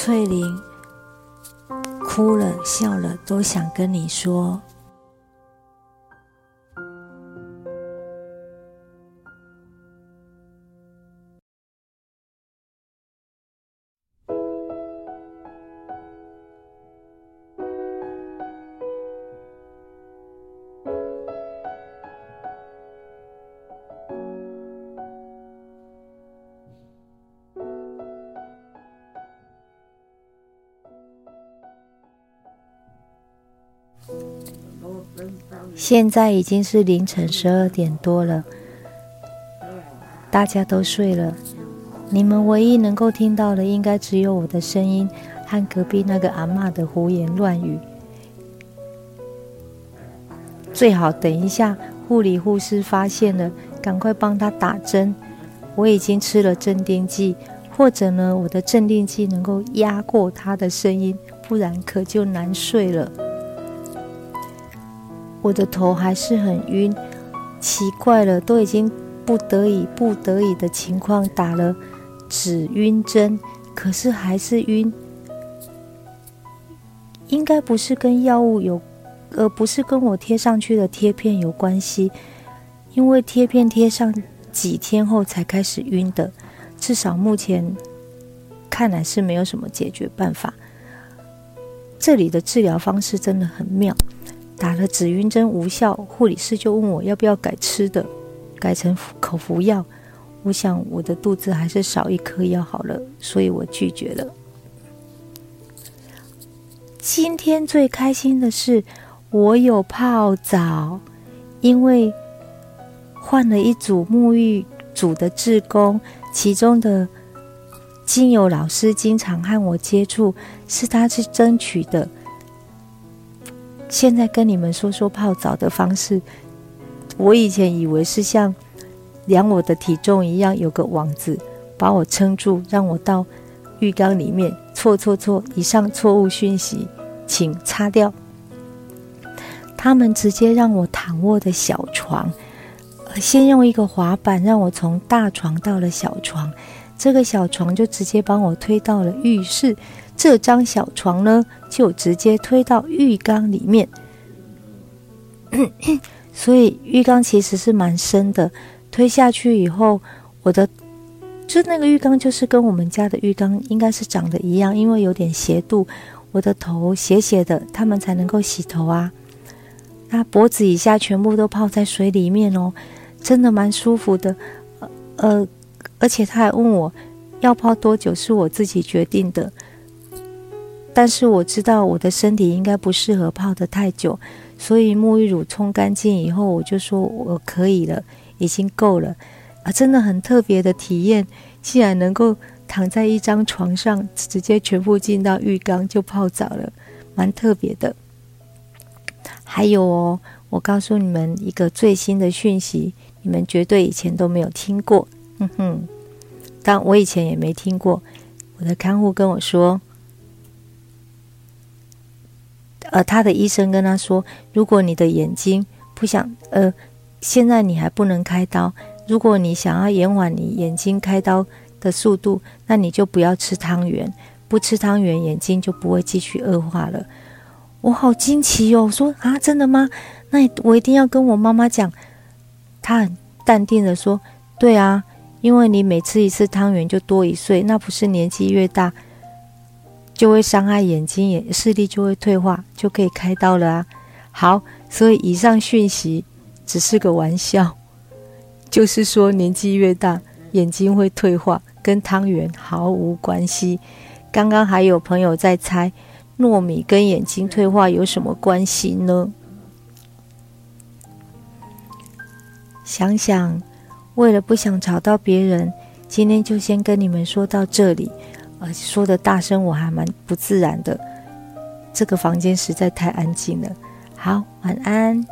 翠玲哭了笑了，都想跟你说。现在已经是凌晨十二点多了，大家都睡了。你们唯一能够听到的，应该只有我的声音和隔壁那个阿妈的胡言乱语。最好等一下护理护士发现了，赶快帮他打针。我已经吃了镇定剂，或者呢，我的镇定剂能够压过他的声音，不然可就难睡了。我的头还是很晕，奇怪了，都已经不得已、不得已的情况打了止晕针，可是还是晕。应该不是跟药物有，而不是跟我贴上去的贴片有关系，因为贴片贴上几天后才开始晕的，至少目前看来是没有什么解决办法。这里的治疗方式真的很妙。打了止晕针无效，护理师就问我要不要改吃的，改成口服药。我想我的肚子还是少一颗药好了，所以我拒绝了。今天最开心的是我有泡澡，因为换了一组沐浴组的志工，其中的精油老师经常和我接触，是他去争取的。现在跟你们说说泡澡的方式。我以前以为是像量我的体重一样，有个网子把我撑住，让我到浴缸里面。错错错！以上错误讯息，请擦掉。他们直接让我躺卧的小床，先用一个滑板让我从大床到了小床，这个小床就直接帮我推到了浴室。这张小床呢，就直接推到浴缸里面，所以浴缸其实是蛮深的。推下去以后，我的就那个浴缸就是跟我们家的浴缸应该是长得一样，因为有点斜度，我的头斜斜的，他们才能够洗头啊。那脖子以下全部都泡在水里面哦，真的蛮舒服的。呃，而且他还问我要泡多久，是我自己决定的。但是我知道我的身体应该不适合泡得太久，所以沐浴乳冲干净以后，我就说我可以了，已经够了啊！真的很特别的体验，竟然能够躺在一张床上，直接全部进到浴缸就泡澡了，蛮特别的。还有哦，我告诉你们一个最新的讯息，你们绝对以前都没有听过，哼哼，但我以前也没听过。我的看护跟我说。呃，他的医生跟他说：“如果你的眼睛不想，呃，现在你还不能开刀。如果你想要延缓你眼睛开刀的速度，那你就不要吃汤圆。不吃汤圆，眼睛就不会继续恶化了。”我好惊奇哦！说啊，真的吗？那我一定要跟我妈妈讲。他很淡定的说：“对啊，因为你每吃一次汤圆就多一岁，那不是年纪越大。”就会伤害眼睛，眼视力就会退化，就可以开刀了啊！好，所以以上讯息只是个玩笑，就是说年纪越大，眼睛会退化，跟汤圆毫无关系。刚刚还有朋友在猜，糯米跟眼睛退化有什么关系呢？想想，为了不想吵到别人，今天就先跟你们说到这里。呃，说的大声，我还蛮不自然的。这个房间实在太安静了。好，晚安。